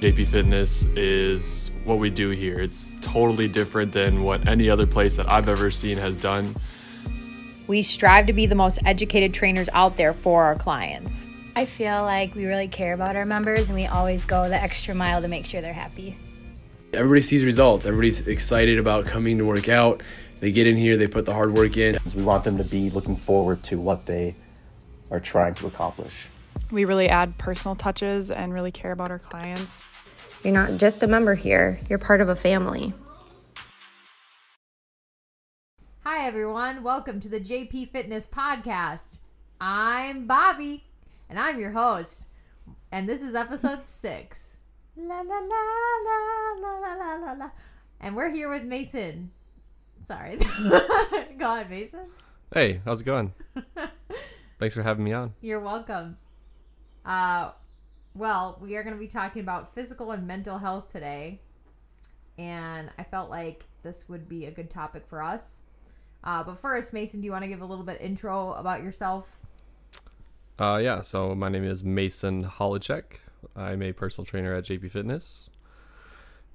JP Fitness is what we do here. It's totally different than what any other place that I've ever seen has done. We strive to be the most educated trainers out there for our clients. I feel like we really care about our members and we always go the extra mile to make sure they're happy. Everybody sees results. Everybody's excited about coming to work out. They get in here, they put the hard work in. We want them to be looking forward to what they are trying to accomplish. We really add personal touches and really care about our clients. You're not just a member here, you're part of a family. Hi, everyone. Welcome to the JP Fitness Podcast. I'm Bobbi, and I'm your host. And this is episode six. La la la la la la la la. And we're here with Mason. Sorry. Go on, Mason. Hey, how's it going? Thanks for having me on. You're welcome. Uh, well, we are going to be talking about physical and mental health today. And I felt like this would be a good topic for us. Uh, but first, Mason, do you want to give a little bit intro about yourself? Uh, yeah, so my name is Mason Holacek. I'm a personal trainer at JP Fitness.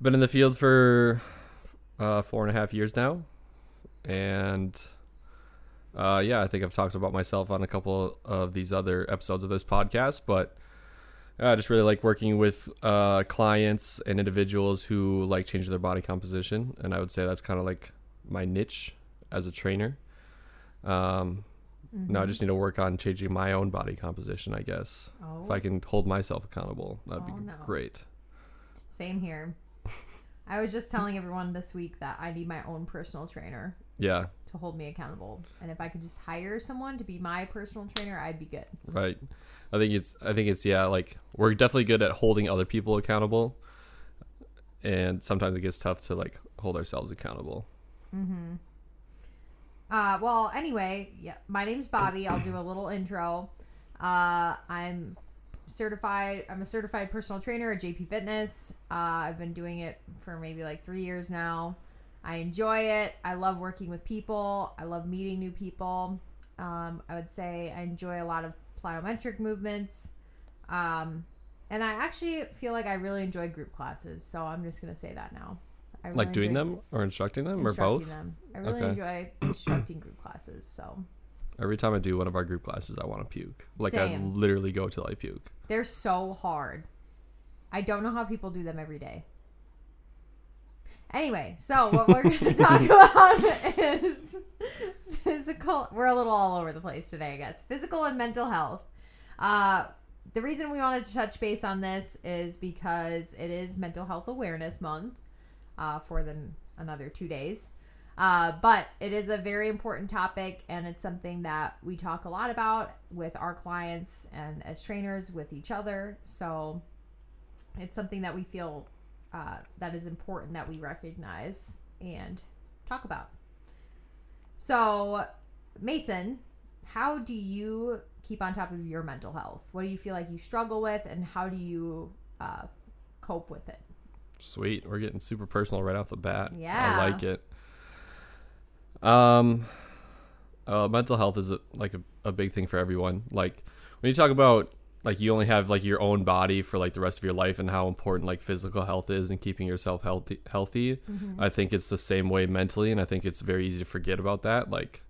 Been in the field for uh, four and a half years now. And uh, yeah, I think I've talked about myself on a couple of these other episodes of this podcast, but I just really like working with uh, clients and individuals who like changing their body composition. And I would say that's kind of like my niche as a trainer. Um, Mm-hmm. Now I just need to work on changing my own body composition, I guess. Oh. If I can hold myself accountable, that'd Oh, be no. great. Same here. I was just telling everyone this week that I need my own personal trainer Yeah, to hold me accountable. And if I could just hire someone to be my personal trainer, I'd be good. right. I think it's I think it's yeah, like we're definitely good at holding other people accountable. And sometimes it gets tough to like hold ourselves accountable. Uh, well, anyway, yeah, my name's Bobbi. I'll do a little intro. Uh, I'm certified. I'm a certified personal trainer at JP Fitness. Uh, I've been doing it for maybe like three years now. I enjoy it. I love working with people. I love meeting new people. Um, I would say I enjoy a lot of plyometric movements. Um, and I actually feel like I really enjoy group classes. So I'm just gonna say that now. I really Like doing them or instructing them or both? Them. I really Okay. enjoy instructing group classes. So Every time I do one of our group classes, I want to puke. Like I literally go till I puke. they're so hard. I don't know how people do them every day. Anyway, so what we're going to talk about is physical. We're a little all over the place today, I guess. Physical and mental health. Uh, the reason we wanted to touch base on this is because it is Mental Health Awareness Month uh, for the another two days. Uh, but it is a very important topic, and it's something that we talk a lot about with our clients and as trainers with each other. So it's something that we feel uh, that is important that we recognize and talk about. So, Mason, how do you keep on top of your mental health? What do you feel like you struggle with, and how do you uh, cope with it? Sweet. We're getting super personal right off the bat. Yeah. I like it. Um, uh, mental health is a, like a, a big thing for everyone. Like when you talk about like you only have like your own body for like the rest of your life and how important like physical health is and keeping yourself healthy healthy. I think it's the same way mentally and i think it's very easy to forget about that. Like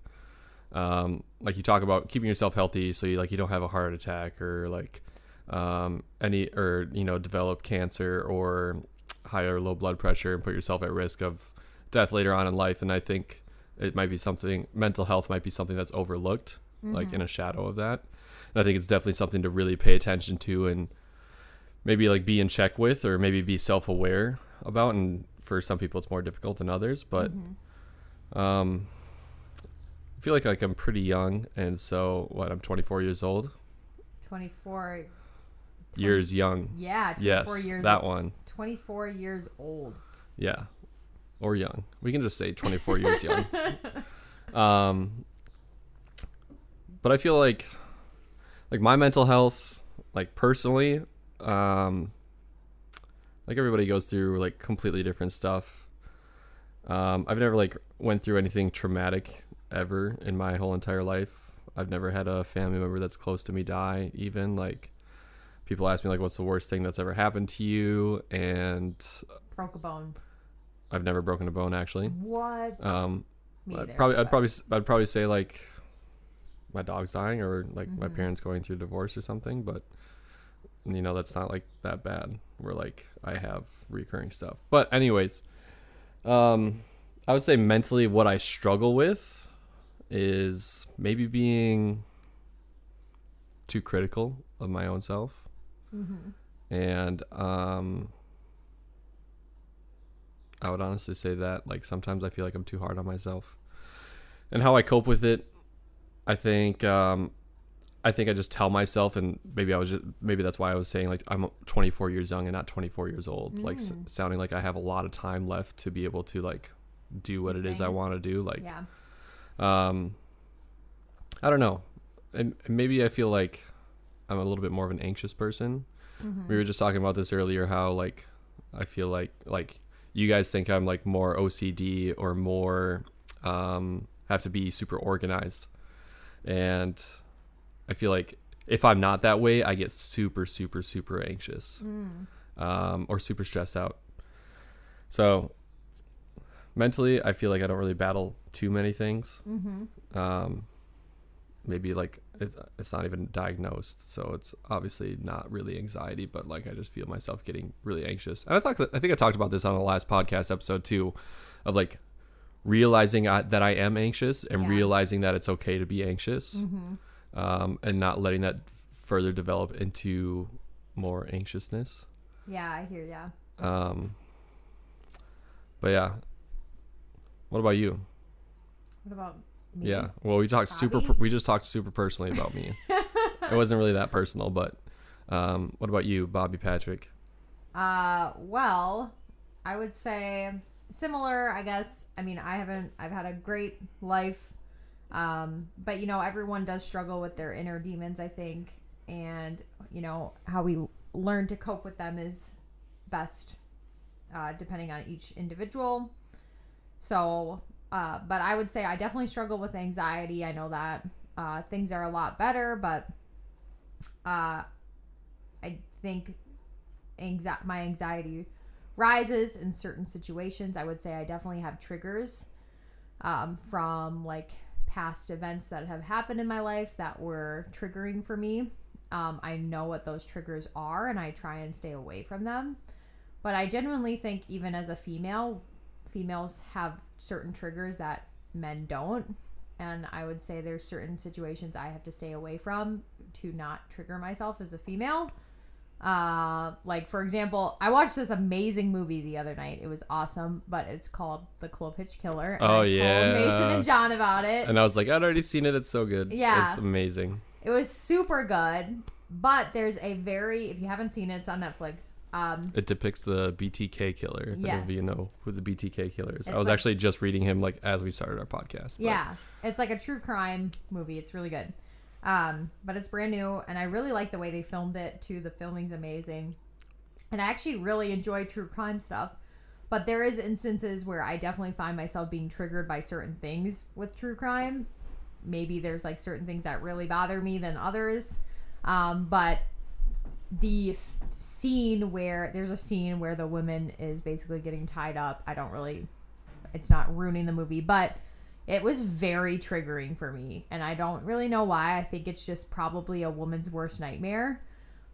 um like you talk about keeping yourself healthy so you like you don't have a heart attack or like um any or you know develop cancer or high or low blood pressure and put yourself at risk of death later on in life. And i think it might be something mental health might be something that's overlooked like in a shadow of that and i think it's definitely something to really pay attention to and maybe like be in check with or maybe be self-aware about. And for some people it's more difficult than others but um i feel like like i'm pretty young. And so what i'm 24 years old? 24 years young. Yeah 24 yes years that one. 24 years old. Yeah. Or young. We can just say 24 years young. Um but I feel like like my mental health like personally um like everybody goes through like completely different stuff. Um I've never like went through anything traumatic ever in my whole entire life. I've never had a family member that's close to me die even like people ask me like, "What's the worst thing that's ever happened to you?" And Broke a bone. I've never broken a bone actually. What? Um, I'd either, probably, I'd probably, I'd probably say like my dog's dying or like my Mm-hmm. parents going through divorce or something. But you know, that's not like that bad. Where like I have recurring stuff. But anyways, um, I would say mentally, what I struggle with is maybe being too critical of my own self, and um. I would honestly say that like sometimes I feel like I'm too hard on myself. And how I cope with it, I think um I think I just tell myself and maybe I was just maybe that's why I was saying like I'm 24 years young and not 24 years old. Like s- sounding like I have a lot of time left to be able to like do what Do it is I want to do like yeah. um I don't know. And maybe I feel like I'm a little bit more of an anxious person. We were just talking about this earlier how like I feel like like you guys think I'm like more OCD or more um have to be super organized. And I feel like if I'm not that way, I get super super super anxious. Um or super stressed out. So mentally, I feel like I don't really battle too many things. Um, maybe like it's it's not even diagnosed, so it's obviously not really anxiety, but like I just feel myself getting really anxious. And I thought I think I talked about this on the last podcast episode too, of like realizing I, that I am anxious and Yeah. realizing that it's okay to be anxious, um, and not letting that further develop into more anxiousness. Yeah, I hear ya. Um, but yeah, what about you? What about me? Yeah. Well, we talked super. Bobbi? We just talked super personally about me. it wasn't really that personal, but um, what about you, Bobbi Patrick? Uh, well, I would say similar, I guess. I mean, I haven't, I've had a great life. Um, but you know, everyone does struggle with their inner demons, I think. And, you know, how we learn to cope with them is best, uh, depending on each individual. So, uh, but I would say I definitely struggle with anxiety. I know that, uh, things are a lot better, but, uh, I think anxi- my anxiety rises in certain situations. I would say I definitely have triggers um, from like past events that have happened in my life that were triggering for me. Um, I know what those triggers are and I try and stay away from them. But I genuinely think, even as a female, females have certain triggers that men don't. And I would say there's certain situations I have to stay away from to not trigger myself as a female. Uh, like for example, I watched this amazing movie the other night. It was awesome, but it's called The Clovehitch Killer. And Oh, I yeah. told Mason and John about it. And I was like, I'd already seen it. It's so good. Yeah. It's amazing. It was super good, but there's a very if you haven't seen it, it's on Netflix. Um, It depicts the BTK killer. If any you know who the BTK killer is. I was like- actually just reading him like as we started our podcast. but- yeah, it's like a true crime movie. It's really good. Um, but it's brand new, and I really like the way they filmed it too. The filming's amazing, and I actually really enjoy true crime stuff. But there is instances where I definitely find myself being triggered by certain things with true crime. Maybe there's like certain things that really bother me than others. Um, but the f- scene where there's a scene where the woman is basically getting tied up. I don't really, it's not ruining the movie, but it was very triggering for me. And I don't really know why. I think it's just probably a woman's worst nightmare.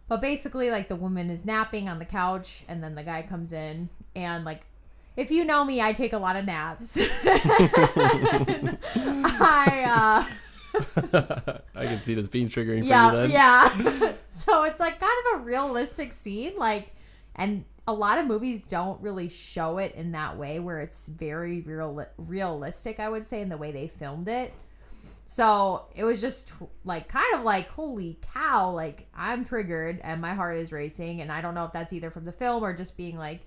But basically, like the woman is napping on the couch, and then the guy comes in, and like, if you know me, I take a lot of naps. I, uh, I can see this being triggering for you yeah, then. yeah. so it's like kind of a realistic scene, like, and a lot of movies don't really show it in that way, where it's very real, realistic. I would say in the way they filmed it. So it was just like kind of like holy cow, like I'm triggered and my heart is racing, and I don't know if that's either from the film or just being like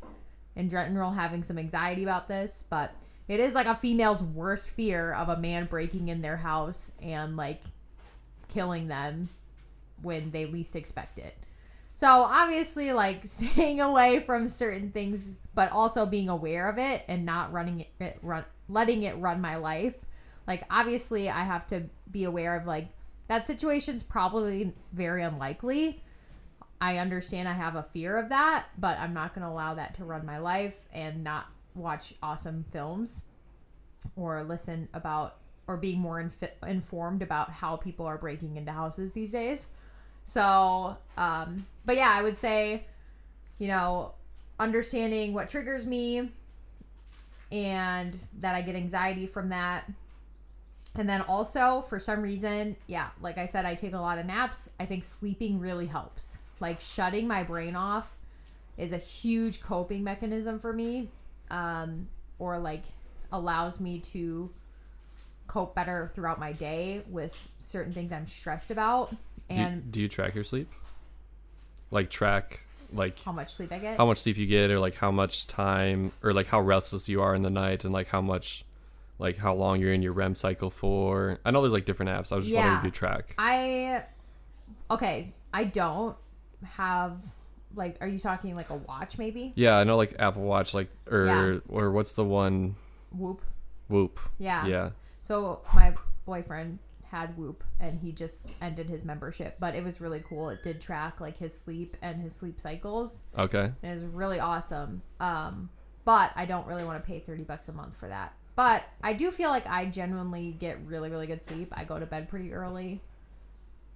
in general having some anxiety about this, but it is like a female's worst fear of a man breaking in their house and like killing them when they least expect it. So obviously, like staying away from certain things, but also being aware of it and not running it, run, letting it run my life. Like obviously, I have to be aware of like that situation's probably very unlikely. I understand I have a fear of that, but I'm not going to allow that to run my life and not watch awesome films or listen about or being more inf- informed about how people are breaking into houses these days. So, um, but yeah, I would say, you know, understanding what triggers me and that I get anxiety from that. And then also, for some reason, yeah, like I said, I take a lot of naps. I think sleeping really helps. Like shutting my brain off is a huge coping mechanism for me, um, or like allows me to cope better throughout my day with certain things I'm stressed about and do you track your sleep? Like track like how much sleep I get. how much sleep you get or like how much time or like how restless you are in the night and like how much like how long you're in your REM cycle for. I know there's like different apps. I was just wondering if you track. I okay, I don't have like are you talking like a watch maybe? Yeah, I know like Apple Watch like or Yeah. or what's the one Whoop. Whoop. Yeah. Yeah. So my boyfriend had Whoop and he just ended his membership, but it was really cool. It did track like his sleep and his sleep cycles. Okay. It was really awesome. Um, but I don't really want to pay 30 bucks a month for that. But I do feel like I genuinely get really, really good sleep. I go to bed pretty early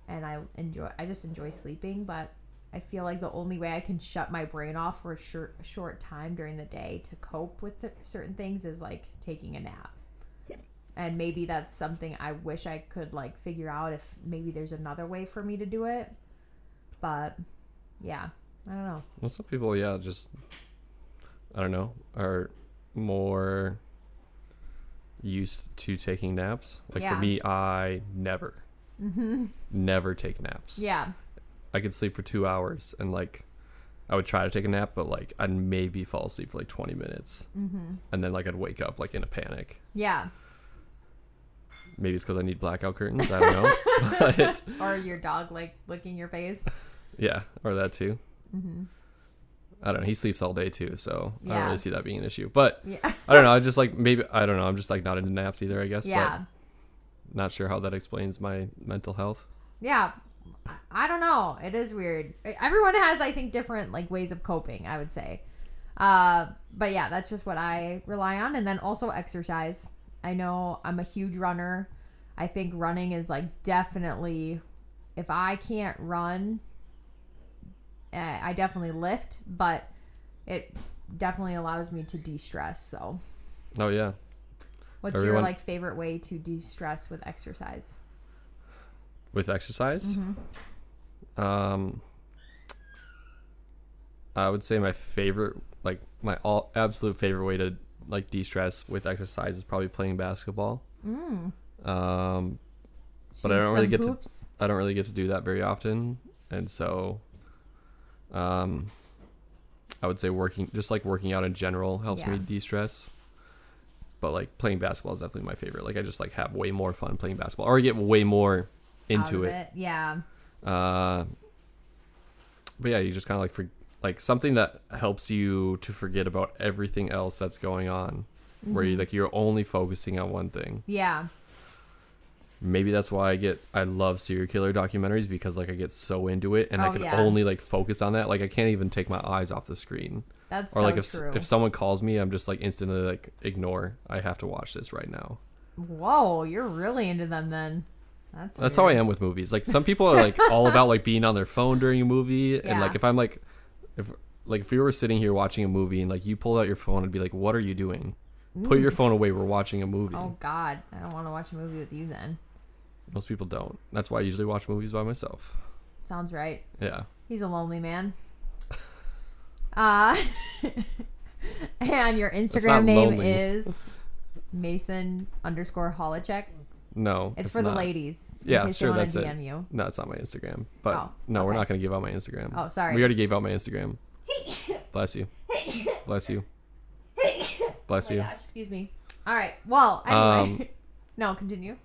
and I enjoy, I just enjoy sleeping. But I feel like the only way I can shut my brain off for a short, short time during the day to cope with the, certain things is like taking a nap. And maybe that's something I wish I could like figure out if maybe there's another way for me to do it. But yeah, I don't know. Well, some people, yeah, just I don't know, are more used to taking naps. Like Yeah. for me, I never, never take naps. Yeah. I could sleep for two hours and like I would try to take a nap, but like I'd maybe fall asleep for like 20 minutes, mm-hmm. and then like I'd wake up like in a panic. Yeah. Maybe it's because I need blackout curtains. I don't know, but Or your dog like licking your face. yeah, or that too. I don't know. He sleeps all day too, so I don't Mm-hmm. Really see that being an issue. But Yeah. I don't know. I just like maybe I don't know. I'm just like not into naps either. I guess. Yeah. But not sure how that explains my mental health. Yeah. I- I don't know. It is weird. Everyone has, I think, different like ways of coping. I would say. Uh, but yeah, that's just what I rely on, and then also exercise. I know I'm a huge runner. I think running is like definitely. If I can't run, uh, I definitely lift, but it definitely allows me to de-stress. So, Oh yeah. what's your like favorite way to de-stress with exercise? With exercise, Mm-hmm. um, I would say my favorite, like my all absolute favorite way to like de-stress with exercise is probably playing basketball. Mm. Um, but I don't really get hoops? to I don't really get to do that very often, and so, um, I would say working just like working out in general helps me de-stress. But like playing basketball is definitely my favorite. Like I just like have way more fun playing basketball, or I get way more into of it. Yeah. Uh, but yeah, you just kind of like for like something that helps you to forget about everything else that's going on, where Mm-hmm. you like you're only focusing on one thing. Yeah. Maybe that's why I get I love serial killer documentaries because like I get so into it and I Oh, can yeah. only like focus on that. Like I can't even take my eyes off the screen. That's Or so like if true. if someone calls me, I'm just like instantly like ignore. I have to watch this right now. Whoa, you're really into them then. That's That's how I am with movies. Like some people are like all about like being on their phone during a movie, and like if I'm like, if like if we were sitting here watching a movie and like you pulled out your phone and be like, "What are you doing? Put your phone away. We're watching a movie." Oh God, I don't want to watch a movie with you then. Most people don't. That's why I usually watch movies by myself. Sounds right. Yeah. He's a lonely man. Uh and your Instagram name lonely. is Mason underscore Holocheck. No, It's, for the not. ladies. In Yeah, sure. That's want it. you. No, it's not my Instagram. But Oh, no, we're not going to give out my Instagram. Oh, sorry. We already gave out my Instagram. Bless you. Bless you. Bless Oh you. gosh, excuse me. All right. Well, anyway. Um, no, continue.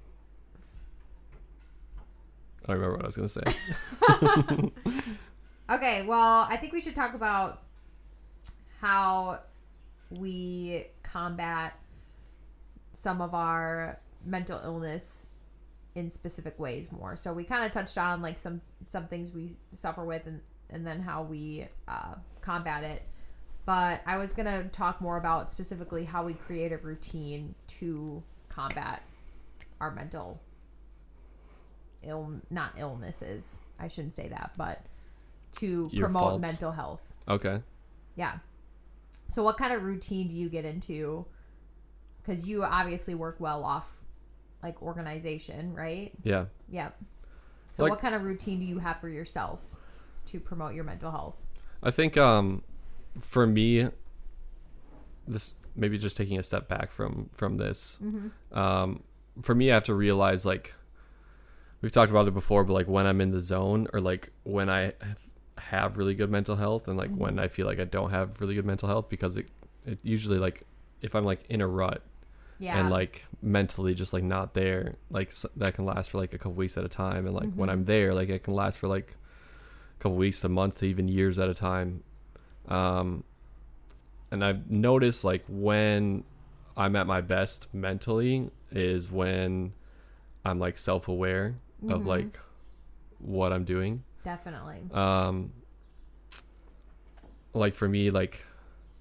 I don't remember what I was going to say. Okay, well, I think we should talk about how we combat some of our mental illness in specific ways more. So we kind of touched on like some some things we suffer with and and then how we uh, combat it. But I was gonna talk more about specifically how we create a routine to combat our mental ill not illnesses. I shouldn't say that, but to Your promote faults. mental health. Okay. Yeah. So, what kind of routine do you get into? Because you obviously work well off like organization, right? Yeah. Yeah. So, Like- what kind of routine do you have for yourself to promote your mental health? I think um for me this maybe just taking a step back from from this. Um for me I have to realize like we've talked about it before but like when I'm in the zone or like when I have- have really good mental health and like when I feel like I don't have really good mental health because it it usually like if I'm like in a rut Yeah. and like mentally just like not there like s that can last for like a couple weeks at a time and like when i'm there like it can last for like a couple weeks to months to even years at a time. Um and i've noticed like when i'm at my best mentally is when i'm like self-aware of like what i'm doing. Definitely. um like for me like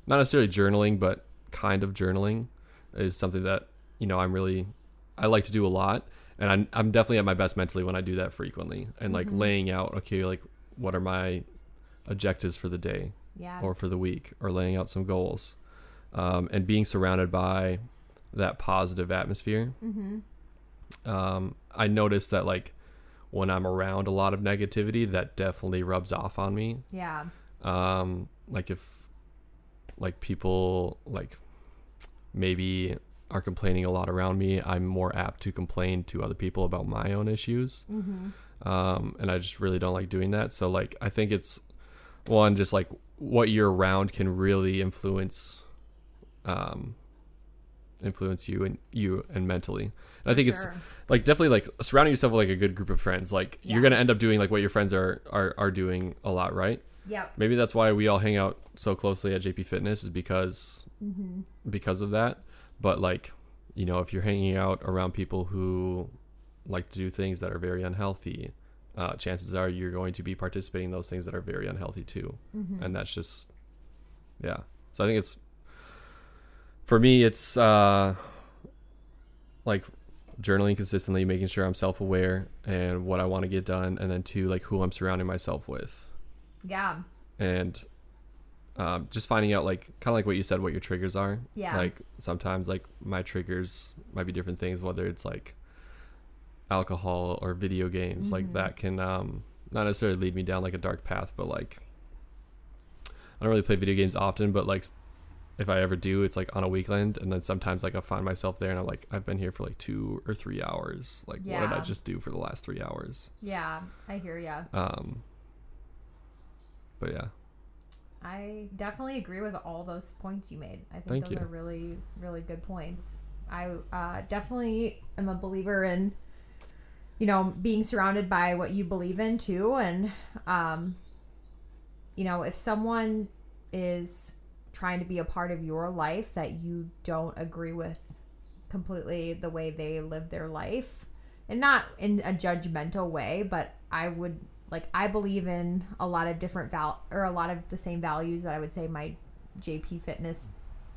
not necessarily journaling but kind of journaling is something that you know i'm really i like to do a lot. And i'm, I'm definitely at my best mentally when i do that frequently and like laying out okay like what are my objectives for the day yeah. or for the week or laying out some goals um, and being surrounded by that positive atmosphere. Um, i noticed that like when i'm around a lot of negativity that definitely rubs off on me. Yeah. um like if like people like maybe are complaining a lot around me i'm more apt to complain to other people about my own issues. Um and i just really don't like doing that. So like i think it's one just like what you're around can really influence um influence you and you and mentally. And i think it's like definitely like surrounding yourself with like a good group of friends like Yeah. you're gonna end up doing like what your friends are are, are doing a lot right Yep. maybe that's why we all hang out so closely at JP Fitness is because because of that. But like, you know, if you're hanging out around people who like to do things that are very unhealthy, uh, chances are you're going to be participating in those things that are very unhealthy too. And that's just, yeah. So I think it's for me, it's uh, like journaling consistently, making sure I'm self aware and what I want to get done, and then two, like who I'm surrounding myself with Yeah. and um, just finding out like kind of like what you said what your triggers are Yeah. like sometimes like my triggers might be different things whether it's like alcohol or video games like Mm-hmm. that can um, not necessarily lead me down like a dark path but like i don't really play video games often but like if i ever do it's like on a weekend and then sometimes like i find myself there and i'm like i've been here for like two or three hours like what did i just do for the last three hours Yeah. I hear ya. um but yeah I definitely agree with all those points you made. I think Thank those you. are really, really good points. I uh, definitely am a believer in, you know, being surrounded by what you believe in too. And, um, you know, if someone is trying to be a part of your life that you don't agree with completely the way they live their life, and not in a judgmental way, but I would like I believe in a lot of different val or a lot of the same values that I would say my JP Fitness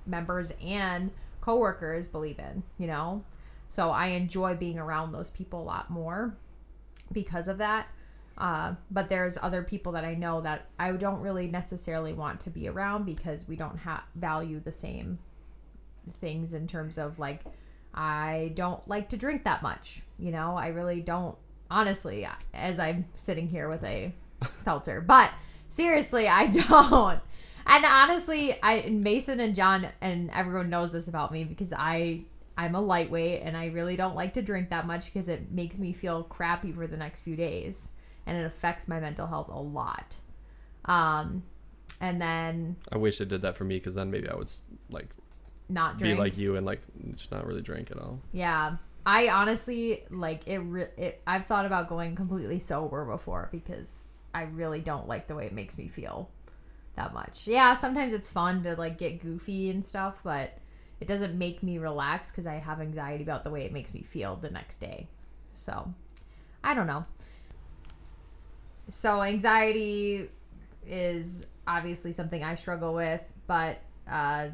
members and coworkers believe in, you know? So I enjoy being around those people a lot more because of that. Uh, but there's other people that I know that I don't really necessarily want to be around because we don't have value the same things in terms of like I don't like to drink that much. You know, I really don't honestly as I'm sitting here with a seltzer. But seriously, I don't. And honestly, I Mason and John and everyone knows this about me because I I'm a lightweight and I really don't like to drink that much because it makes me feel crappy for the next few days and it affects my mental health a lot. Um and then I wish it did that for me because then maybe I would like not drink. be like you and like just not really drink at all. Yeah. I honestly like it, re- it I've thought about going completely sober before because I really don't like the way it makes me feel that much. Yeah, sometimes it's fun to like get goofy and stuff, but it doesn't make me relax cuz I have anxiety about the way it makes me feel the next day. So, I don't know. So, anxiety is obviously something I struggle with, but uh,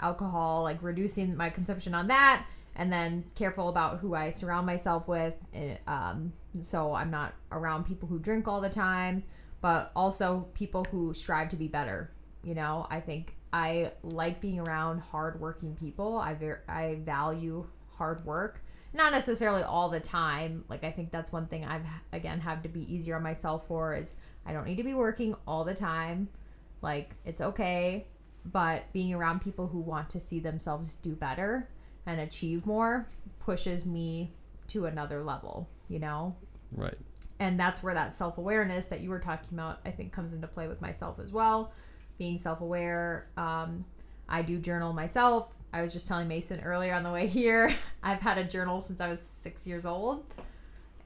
alcohol, like reducing my consumption on that, and then careful about who I surround myself with. eh, Um, so I'm not around people who drink all the time, but also people who strive to be better. You know, I think I like being around hardworking people. I ver- I value hard work. Not necessarily all the time. Like I think that's one thing I've again had to be easier on myself for is I don't need to be working all the time. Like it's okay, but being around people who want to see themselves do better and achieve more pushes me to another level, you know? Right. and that's where that self-awareness that you were talking about i think comes into play with myself as well being self-aware um, i do journal myself i was just telling mason earlier on the way here i've had a journal since i was six years old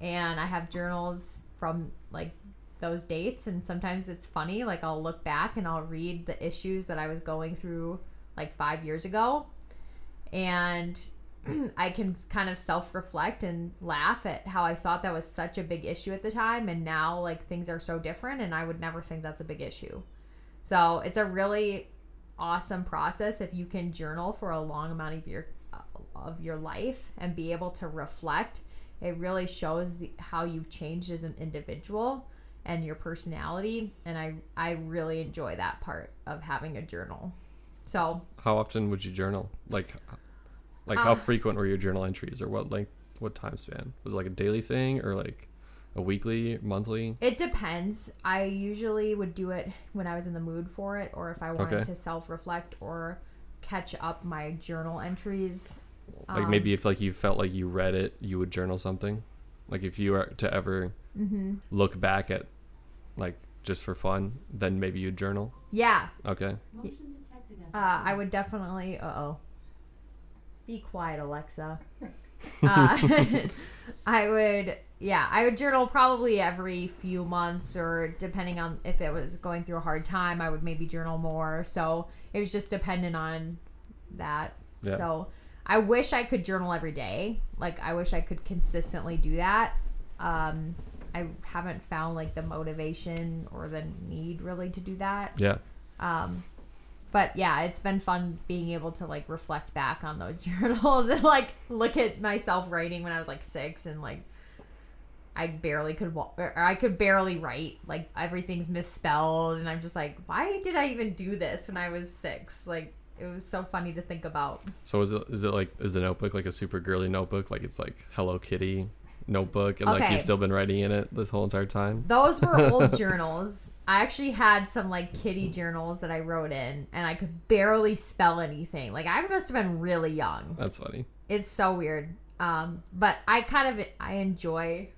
and i have journals from like those dates and sometimes it's funny like i'll look back and i'll read the issues that i was going through like five years ago and I can kind of self reflect and laugh at how I thought that was such a big issue at the time. And now, like, things are so different, and I would never think that's a big issue. So, it's a really awesome process if you can journal for a long amount of your of your life and be able to reflect it really shows the, how you've changed as an individual and your personality and i i really enjoy that part of having a journal so How often would you journal? Like, like Uh, how frequent were your journal entries, or what length, what time span? Was it like a daily thing, or like a weekly, monthly? It depends. I usually would do it when I was in the mood for it, or if I wanted Okay. to self reflect or catch up my journal entries. Like Um, maybe if like you felt like you read it, you would journal something. Like if you were to ever Mm-hmm. look back at, like just for fun, then maybe you'd journal. Yeah, Okay. Uh, I would definitely. Uh oh. Be quiet, Alexa. Uh, I would, yeah, I would journal probably every few months, or depending on if it was going through a hard time, I would maybe journal more. So it was just dependent on that. Yeah. So I wish I could journal every day. Like I wish I could consistently do that. Um, I haven't found like the motivation or the need really to do that. Yeah. Um, but yeah, it's been fun being able to like reflect back on those journals and like look at myself writing when I was like six and like I barely could walk or er, I could barely write. Like everything's misspelled, and I'm just like, why did I even do this when I was six? Like it was so funny to think about. So is it is it like is the notebook like a super girly notebook? Like it's like Hello Kitty notebook, and like Okay. you've still been writing in it this whole entire time. Those were old journals. I actually had some like kitty journals that I wrote in, and I could barely spell anything. Like I must have been really young. That's funny. it's so weird um but i kind of i enjoy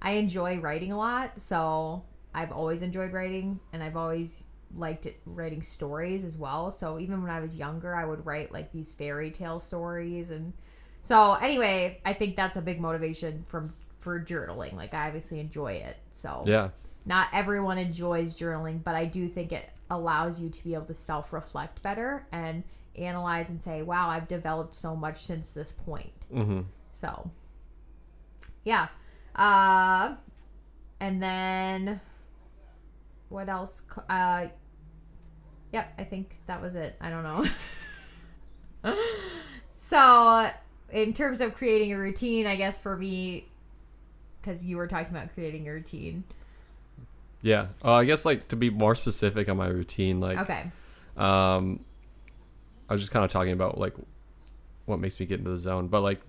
i enjoy writing a lot so i've always enjoyed writing and i've always liked it, writing stories as well so even when i was younger i would write like these fairy tale stories and so anyway i think that's a big motivation from for journaling like i obviously enjoy it so Yeah. not everyone enjoys journaling, but I do think it allows you to be able to self reflect better and analyze and say, wow, I've developed so much since this point. Mm-hmm. So, yeah. Uh, and then what else? Uh, yep, I think that was it. I don't know. so, in terms of creating a routine, I guess for me, because you were talking about creating a routine. Yeah. Uh, I guess like to be more specific on my routine, like Okay. um, I was just kind of talking about like what makes me get into the zone, but like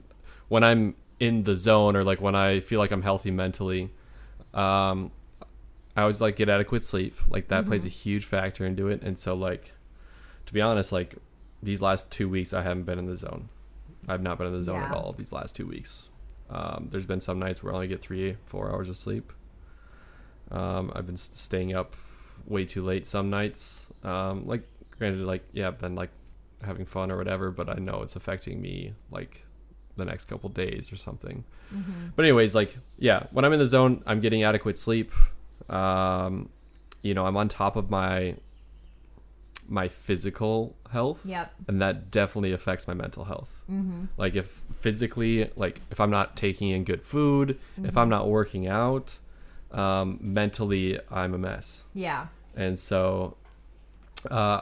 when I'm in the zone or like when I feel like I'm healthy mentally, um, I always like get adequate sleep. Like that plays a huge factor into it, and so like to be honest, like these last two weeks I haven't been in the zone. I've not been in the zone at all these last two weeks. Um, there's been some nights where I only get three, four hours of sleep. Um, I've been staying up way too late some nights. Um, like, granted, like, yeah, I've been like having fun or whatever, but I know it's affecting me like the next couple days or something. But, anyways, like, yeah, when I'm in the zone, I'm getting adequate sleep. Um, you know, I'm on top of my my physical health Yep. and that definitely affects my mental health like if physically like if i'm not taking in good food if i'm not working out um, mentally I'm a mess. Yeah. And so, uh,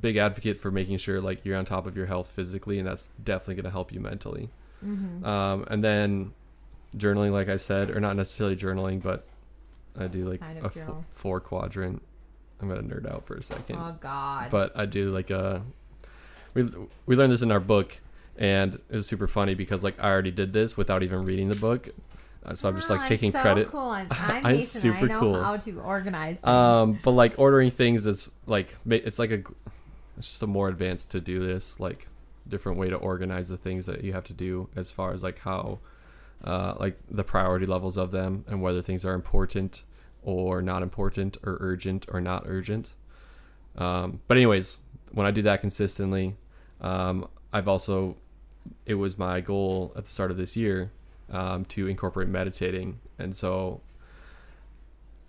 big advocate for making sure like you're on top of your health physically, and that's definitely going to help you mentally. Um, and then journaling, like I said, or not necessarily journaling, but I do like Kind of a f- four quadrant. I'm gonna nerd out for a second Oh God. but I do like a. We we learned this in our book, and it was super funny because like I already did this without even reading the book, uh, so I'm just Oh, like taking so credit. Cool. I'm, I'm, I'm Mason. I super know cool. how to organize things. Um, but like ordering things is like it's like a, it's just a more advanced to do this like different way to organize the things that you have to do as far as like how, uh, like the priority levels of them and whether things are important or not important or urgent or not urgent. Um, but anyways, when I do that consistently, um, I've also, it was my goal at the start of this year um, to incorporate meditating, and so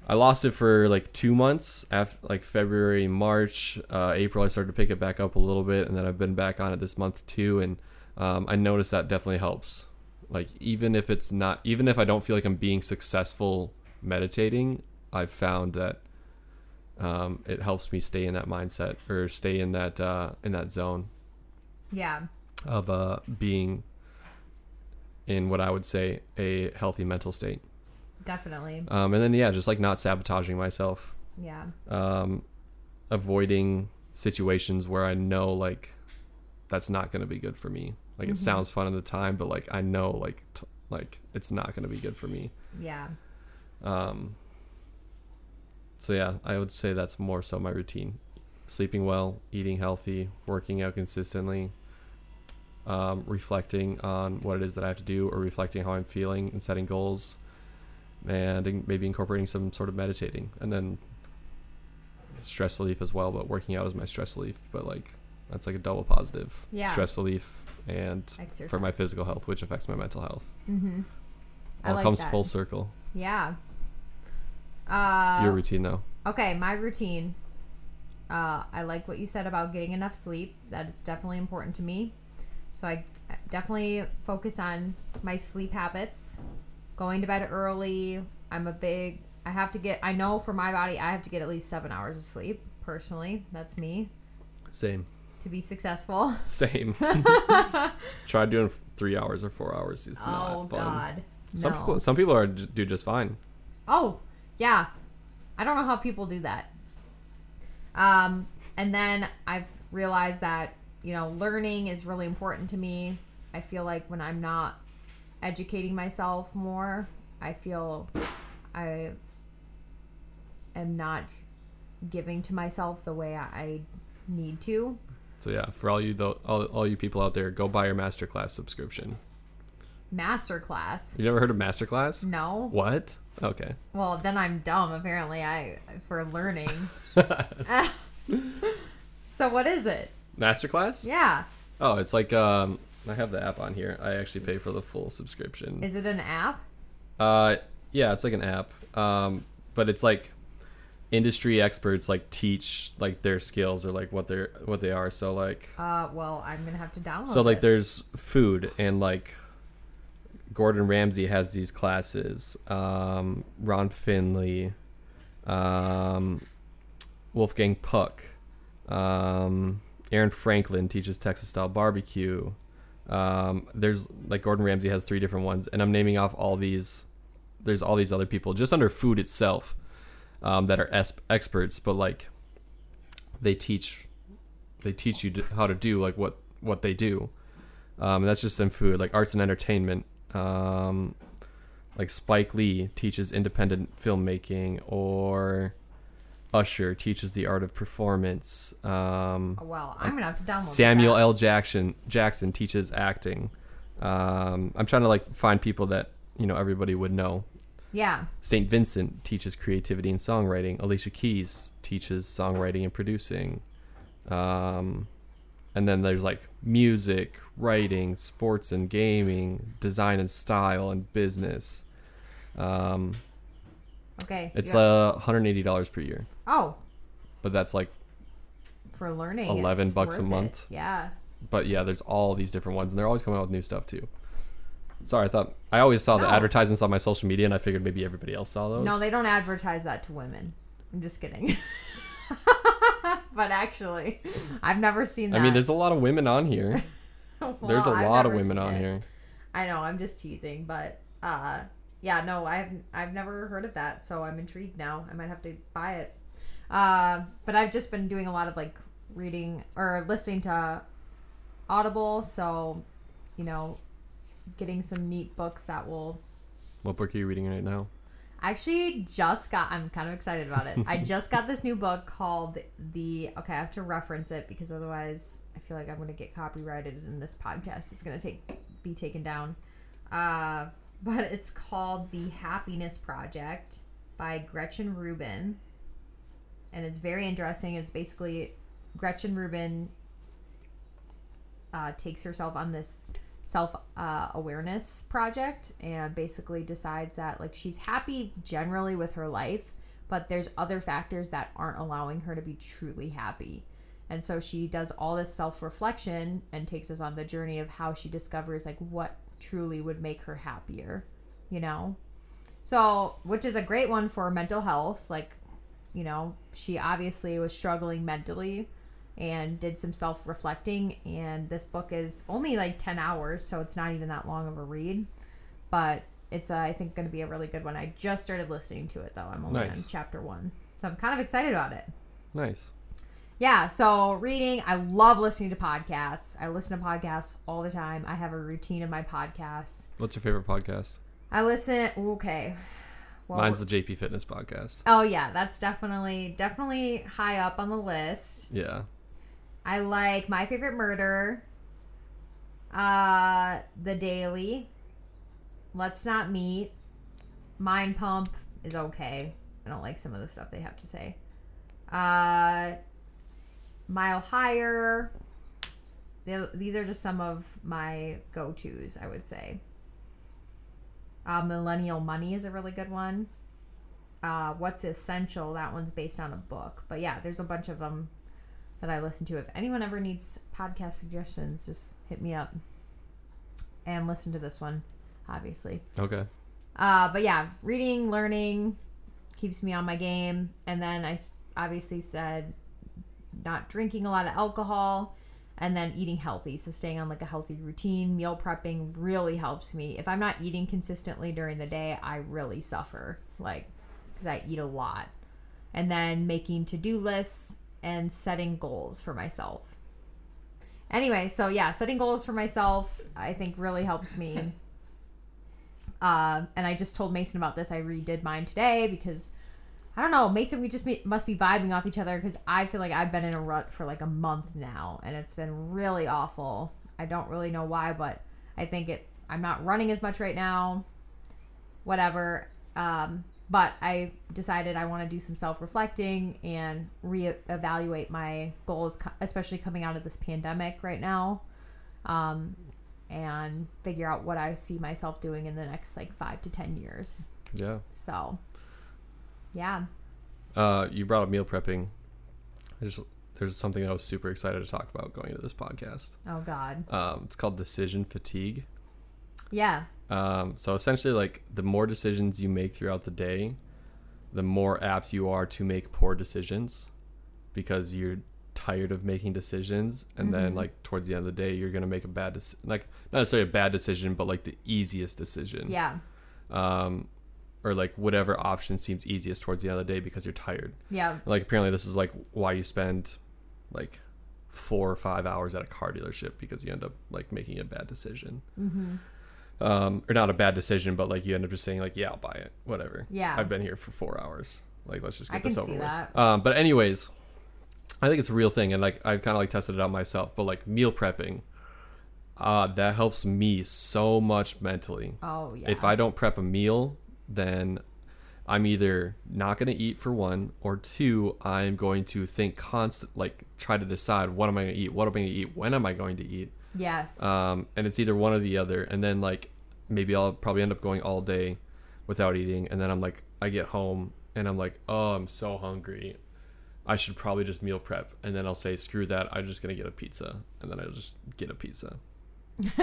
I lost it for like two months after like February, March, uh, April. I started to pick it back up a little bit, and then I've been back on it this month too. And um, I noticed that definitely helps. Like even if it's not, even if I don't feel like I'm being successful meditating, I've found that um, it helps me stay in that mindset or stay in that uh, in that zone yeah. of uh, being in what I would say a healthy mental state. Definitely. Um, and then yeah, just like not sabotaging myself. Yeah. um, avoiding situations where I know like that's not going to be good for me. Like it sounds fun at the time, but like I know like t- like it's not going to be good for me. Yeah. Um, so yeah, I would say that's more so my routine: sleeping well, eating healthy, working out consistently, um, reflecting on what it is that I have to do, or reflecting how I'm feeling and setting goals, and maybe incorporating some sort of meditating, and then stress relief as well. But working out is my stress relief, but like that's like a double positive: Yeah. stress relief and Exercise. for my physical health, which affects my mental health. Mm-hmm. All like comes that. full circle. Yeah. Uh, Your routine though. Okay, my routine. Uh, I like what you said about getting enough sleep. That is definitely important to me. So I definitely focus on my sleep habits. Going to bed early. I'm a big. I have to get. I know for my body, I have to get at least seven hours of sleep. Personally, that's me Same. to be successful. Same. Try doing three hours or four hours. It's oh not fun. God. Some no. people, some people are do just fine. Oh, yeah. I don't know how people do that. Um, and then I've realized that, you know, learning is really important to me. I feel like when I'm not educating myself more, I feel I am not giving to myself the way I need to. So yeah, for all you though, all, all you people out there, go buy your masterclass subscription. Masterclass. You never heard of masterclass? No. What? Okay. Well, then I'm dumb apparently I for learning. so what is it? Masterclass? Yeah. Oh, it's like um, I have the app on here. I actually pay for the full subscription. Is it an app? Uh, yeah, it's like an app. Um, but it's like industry experts like teach like their skills or like what they're what they are. So like Uh, well, I'm gonna have to download. so like this. there's food and like Gordon Ramsay has these classes. Um, Ron Finley, um, Wolfgang Puck, um, Aaron Franklin teaches Texas style barbecue. Um, there's like Gordon Ramsay has three different ones, and I'm naming off all these. There's all these other people just under food itself um, that are es- experts, but like they teach they teach you how to do like what what they do. Um, and that's just in food, like arts and entertainment. Um, like Spike Lee teaches independent filmmaking, or Usher teaches the art of performance. Um, well, I'm gonna have to download. Samuel. L. Jackson Jackson teaches acting. Um, I'm trying to like find people that you know everybody would know. Yeah. St. Vincent teaches creativity and songwriting. Alicia Keys teaches songwriting and producing. Um, and then there's like music, writing, sports and gaming, design and style, and business. Um, Okay. it's yeah. uh, $180 per year, oh but that's like, for learning. 11 it's bucks a worth it. month. Yeah. but yeah, there's all these different ones, and they're always coming out with new stuff too. Sorry, I thought I always saw the advertisements on my social media, and I figured maybe everybody else saw those. No, they don't advertise that to women. I'm just kidding. but actually, I've never seen that. I mean, there's a lot of women on here. Well, There's a I've lot of women on it. here. I know, I'm just teasing, but uh yeah, no, I've I've never heard of that, so I'm intrigued now. I might have to buy it. Uh but I've just been doing a lot of like reading or listening to Audible, so you know, getting some neat books that will What book are you reading right now? I actually just got I'm kind of excited about it. I just got this new book called the okay, I have to reference it because otherwise I feel like I'm gonna get copyrighted and this podcast is gonna take be taken down. Uh but it's called The Happiness Project by Gretchen Rubin. And it's very interesting. It's basically Gretchen Rubin uh, takes herself on this self uh, awareness project and basically decides that like she's happy generally with her life but there's other factors that aren't allowing her to be truly happy. And so she does all this self reflection and takes us on the journey of how she discovers like what truly would make her happier you know? So which is a great one for mental health like you know she obviously was struggling mentally and did some self reflecting. And this book is only like 10 hours, so it's not even that long of a read. But it's, uh, I think, going to be a really good one. I just started listening to it, though. I'm only Nice. on chapter one. So I'm kind of excited about it. Nice. Yeah, so reading, I love listening to podcasts. I listen to podcasts all the time. I have a routine of my podcasts. What's your favorite podcast? I listen, okay. Well, Mine's the JP Fitness podcast. Oh yeah, that's definitely definitely high up on the list. Yeah. I like My Favorite Murder, uh, The Daily, Let's Not Meet, Mind Pump is okay. I don't like some of the stuff they have to say. Uh, Mile Higher. These are just some of my go tos, I would say. Uh, Millennial Money is a really good one. Uh, What's Essential? That one's based on a book. But yeah, there's a bunch of them that I listen to. If anyone ever needs podcast suggestions, just hit me up and listen to this one, obviously. Okay. Uh, but yeah, reading, learning keeps me on my game. And then I obviously said not drinking a lot of alcohol and then eating healthy. So staying on like a healthy routine, meal prepping really helps me. If I'm not eating consistently during the day, I really suffer, like, because I eat a lot. And then making to do lists and setting goals for myself. Anyway, so yeah, setting goals for myself, I think really helps me. Uh, and I just told Mason about this. I redid mine today because I don't know, Mason. We just be, must be vibing off each other because I feel like I've been in a rut for like a month now, and it's been really awful. I don't really know why, but I think it. I'm not running as much right now. Whatever. Um, but I decided I want to do some self reflecting and reevaluate my goals, especially coming out of this pandemic right now. Um, and figure out what I see myself doing in the next like five to ten years. Yeah. So, yeah. Uh, you brought up meal prepping. I just there's something I was super excited to talk about going into this podcast. Oh God. Um, it's called decision fatigue. Yeah. Um, so essentially, like the more decisions you make throughout the day, the more apt you are to make poor decisions because you're tired of making decisions, and then like towards the end of the day, you're gonna make a bad decision. Like not necessarily a bad decision, but like the easiest decision. Yeah. Um, or like whatever option seems easiest towards the end of the day because you're tired. Yeah. Like apparently, this is like why you spend like four or five hours at a car dealership because you end up like making a bad decision. Mm-hmm. Um, or not a bad decision, but like you end up just saying like, yeah, I'll buy it, whatever. Yeah. I've been here for four hours. Like, let's just I get can this over see with. that. Um, but anyways, I think it's a real thing, and like I've kind of like tested it out myself. But like meal prepping, uh, that helps me so much mentally. Oh yeah. If I don't prep a meal, then I'm either not going to eat for one, or two, I'm going to think constant, like try to decide what am I going to eat, what am I going to eat, when am I going to eat, yes. um, and it's either one or the other. And then like maybe I'll probably end up going all day without eating, and then I'm like, I get home and I'm like, oh, I'm so hungry. I should probably just meal prep, and then I'll say, screw that, I'm just gonna get a pizza, and then I'll just get a pizza.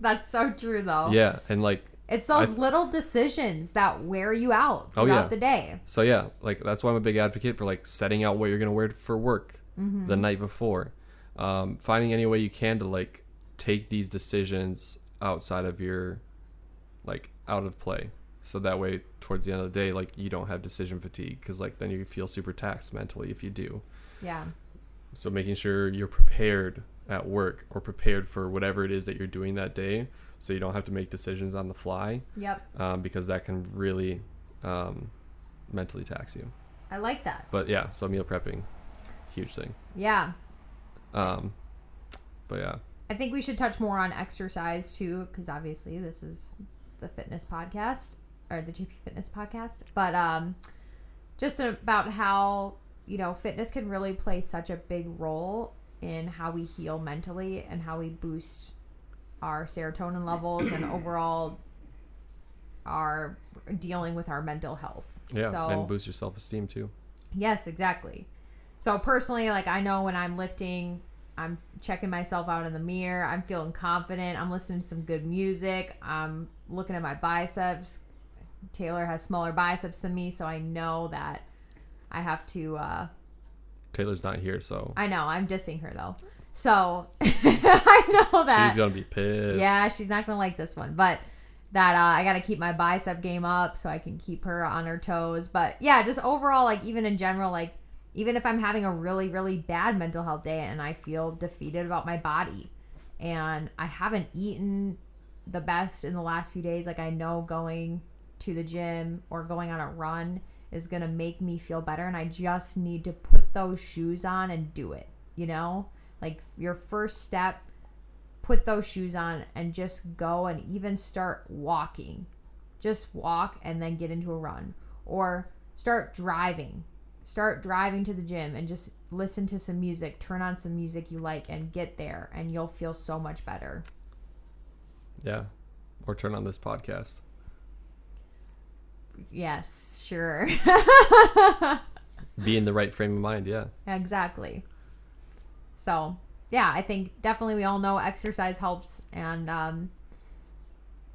That's so true, though. Yeah, and like It's those I- little decisions that wear you out Oh, throughout yeah. the day. So yeah, like that's why I'm a big advocate for like setting out what you're gonna wear for work Mm-hmm. the night before, um, finding any way you can to like take these decisions outside of your like out of play, so that way towards the end of the day, like you don't have decision fatigue because like then you feel super taxed mentally if you do. Yeah. So making sure you're prepared at work or prepared for whatever it is that you're doing that day, so you don't have to make decisions on the fly, Yep. um, because that can really um, mentally tax you. I like that. But yeah, so meal prepping, huge thing. Yeah. Um, but yeah, I think we should touch more on exercise too, because obviously this is the fitness podcast or the GP Fitness podcast. But um, just about how you know fitness can really play such a big role in how we heal mentally and how we boost our serotonin levels and overall our dealing with our mental health. yeah, So and boost your self esteem too. Yes, exactly. So personally, like I know when I'm lifting, I'm checking myself out in the mirror. I'm feeling confident. I'm listening to some good music. I'm looking at my biceps. Taylor has smaller biceps than me, so I know that I have to. uh Taylor's not here, so I know I'm dissing her though, so I know that she's gonna be pissed. yeah, she's not gonna like this one, but that uh, I got to keep my bicep game up so I can keep her on her toes. But yeah, just overall, like even in general, like even if I'm having a really really bad mental health day and I feel defeated about my body, and I haven't eaten the best in the last few days, like I know going to the gym or going on a run is gonna make me feel better, and I just need to put those shoes on and do it. You know, like your first step put those shoes on and just go and even start walking. Just walk and then get into a run. Or start driving. Start driving to the gym and just listen to some music, turn on some music you like, and get there, and you'll feel so much better. Yeah, or turn on this podcast. Yes, sure. Be in the right frame of mind. Yeah, exactly. So, yeah, I think definitely we all know exercise helps. And um,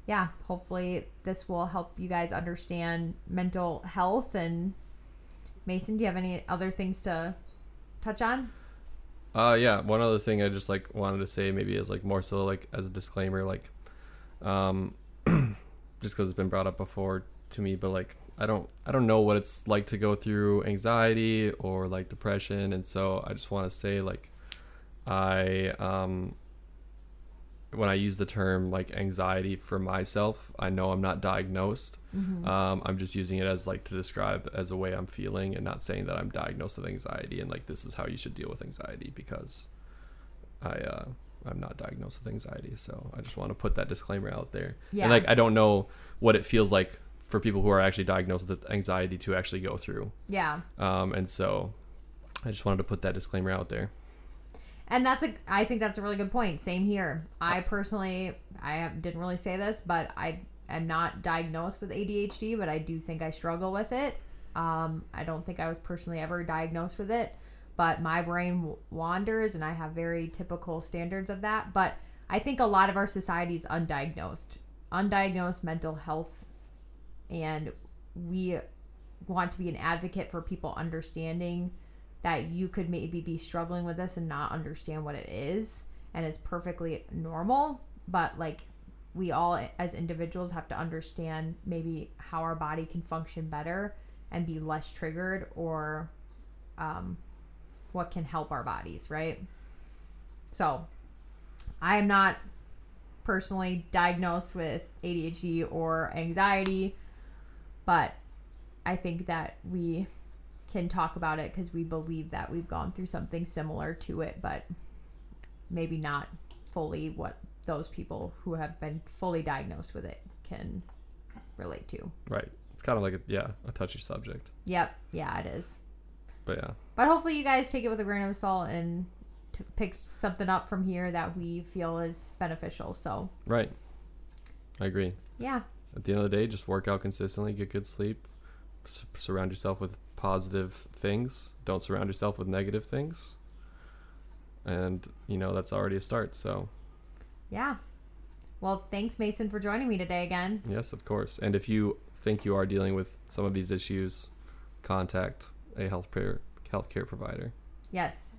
yeah, hopefully this will help you guys understand mental health. And Mason, do you have any other things to touch on? Uh, yeah. One other thing I just like wanted to say maybe is like more so like as a disclaimer, like, um, just because it's been brought up before to me, but like I don't I don't know what it's like to go through anxiety or like depression, and so I just want to say like I um when I use the term like anxiety for myself, I know I'm not diagnosed. Um, I'm just using it as like to describe as a way I'm feeling, and not saying that I'm diagnosed with anxiety and like this is how you should deal with anxiety because I uh, I'm not diagnosed with anxiety. So I just want to put that disclaimer out there. Yeah. And like I don't know what it feels like for people who are actually diagnosed with anxiety to actually go through. Yeah. Um, and so I just wanted to put that disclaimer out there. And that's a, I think that's a really good point. Same here. I personally, I didn't really say this, but I am not diagnosed with ADHD, but I do think I struggle with it. Um, I don't think I was personally ever diagnosed with it, but my brain wanders and I have very typical standards of that. But I think a lot of our society is undiagnosed, undiagnosed mental health. And we want to be an advocate for people understanding that you could maybe be struggling with this and not understand what it is and it's perfectly normal but like we all as individuals have to understand maybe how our body can function better and be less triggered or um, what can help our bodies right so i am not personally diagnosed with adhd or anxiety but i think that we can talk about it because we believe that we've gone through something similar to it, but maybe not fully what those people who have been fully diagnosed with it can relate to. Right. It's kind of like a yeah a touchy subject, Yep, yeah, it is. But yeah. But hopefully, you guys take it with a grain of salt and to pick something up from here that we feel is beneficial. So, Right. I agree. yeah, At the end of the day, just work out consistently, get good sleep, s- surround yourself with positive things. Don't surround yourself with negative things. And, you know, that's already a start. So, yeah. Well, thanks, Mason, for joining me today again. Yes, of course. And if you think you are dealing with some of these issues, contact a healthcare healthcare provider. Yes.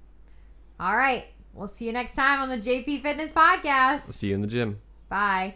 All right. We'll see you next time on the JP Fitness Podcast. See you in the gym. Bye.